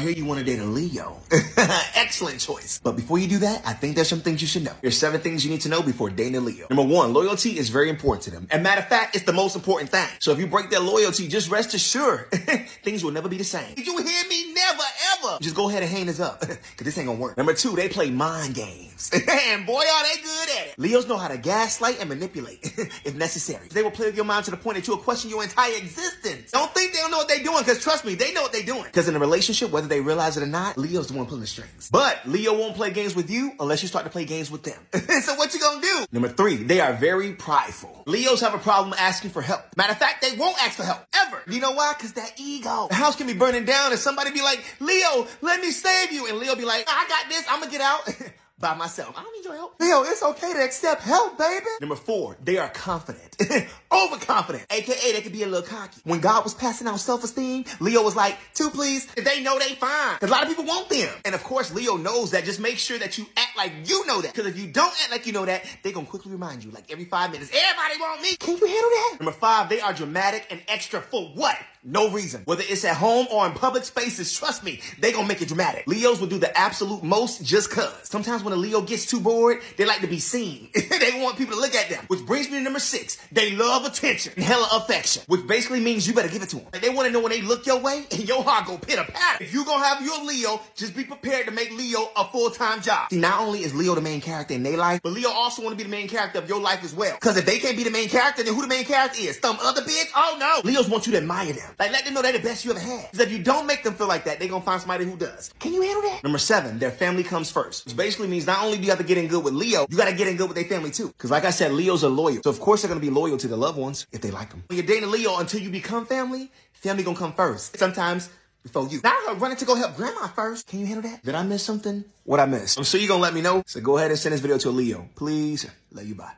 I hear you want to date a Leo. Excellent choice. But before you do that, I think there's some things you should know. There's seven things you need to know before dating a Leo. Number one, loyalty is very important to them. And matter of fact, it's the most important thing. So if you break their loyalty, just rest assured, things will never be the same. Did you hear me? Never, ever. Just go ahead and hang this up, because this ain't gonna work. Number two, they play mind games. and boy, are they good. Leos know how to gaslight and manipulate, if necessary. They will play with your mind to the point that you'll question your entire existence. Don't think they don't know what they're doing, because trust me, they know what they're doing. Because in a relationship, whether they realize it or not, Leo's the one pulling the strings. But Leo won't play games with you unless you start to play games with them. so what you gonna do? Number three, they are very prideful. Leos have a problem asking for help. Matter of fact, they won't ask for help ever. You know why? Because that ego. The house can be burning down and somebody be like, Leo, let me save you. And Leo be like, I got this. I'm gonna get out. By myself. I don't need your help. Leo, it's okay to accept help, baby. Number four, they are confident. Overconfident. AKA, they could be a little cocky. When God was passing out self-esteem, Leo was like, two please. if They know they fine. Cause a lot of people want them. And of course, Leo knows that. Just make sure that you act like you know that. Cause if you don't act like you know that, they gonna quickly remind you, like every five minutes, everybody want me. Can you handle that? Number five, they are dramatic and extra for what? No reason. Whether it's at home or in public spaces, trust me, they gonna make it dramatic. Leos will do the absolute most just cuz. Sometimes when a Leo gets too bored, they like to be seen. they want people to look at them. Which brings me to number six. They love attention and hella affection. Which basically means you better give it to them. Like they wanna know when they look your way and your heart go pitter patter. If you gonna have your Leo, just be prepared to make Leo a full-time job. See, not only is Leo the main character in their life, but Leo also wanna be the main character of your life as well. Cause if they can't be the main character, then who the main character is? Some other bitch? Oh no. Leos want you to admire them. Like let them know they're the best you ever had. Because if you don't make them feel like that, they're gonna find somebody who does. Can you handle that? Number seven, their family comes first. Which basically means not only do you have to get in good with Leo, you gotta get in good with their family too. Because like I said, Leos are loyal. So of course they're gonna be loyal to their loved ones if they like them. When you're dating Leo until you become family, family gonna come first. Sometimes before you. Now I'm running to go help grandma first. Can you handle that? Did I miss something? What I missed? I'm sure you're gonna let me know. So go ahead and send this video to Leo. Please. Love you. Bye.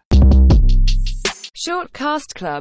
Short Cast Club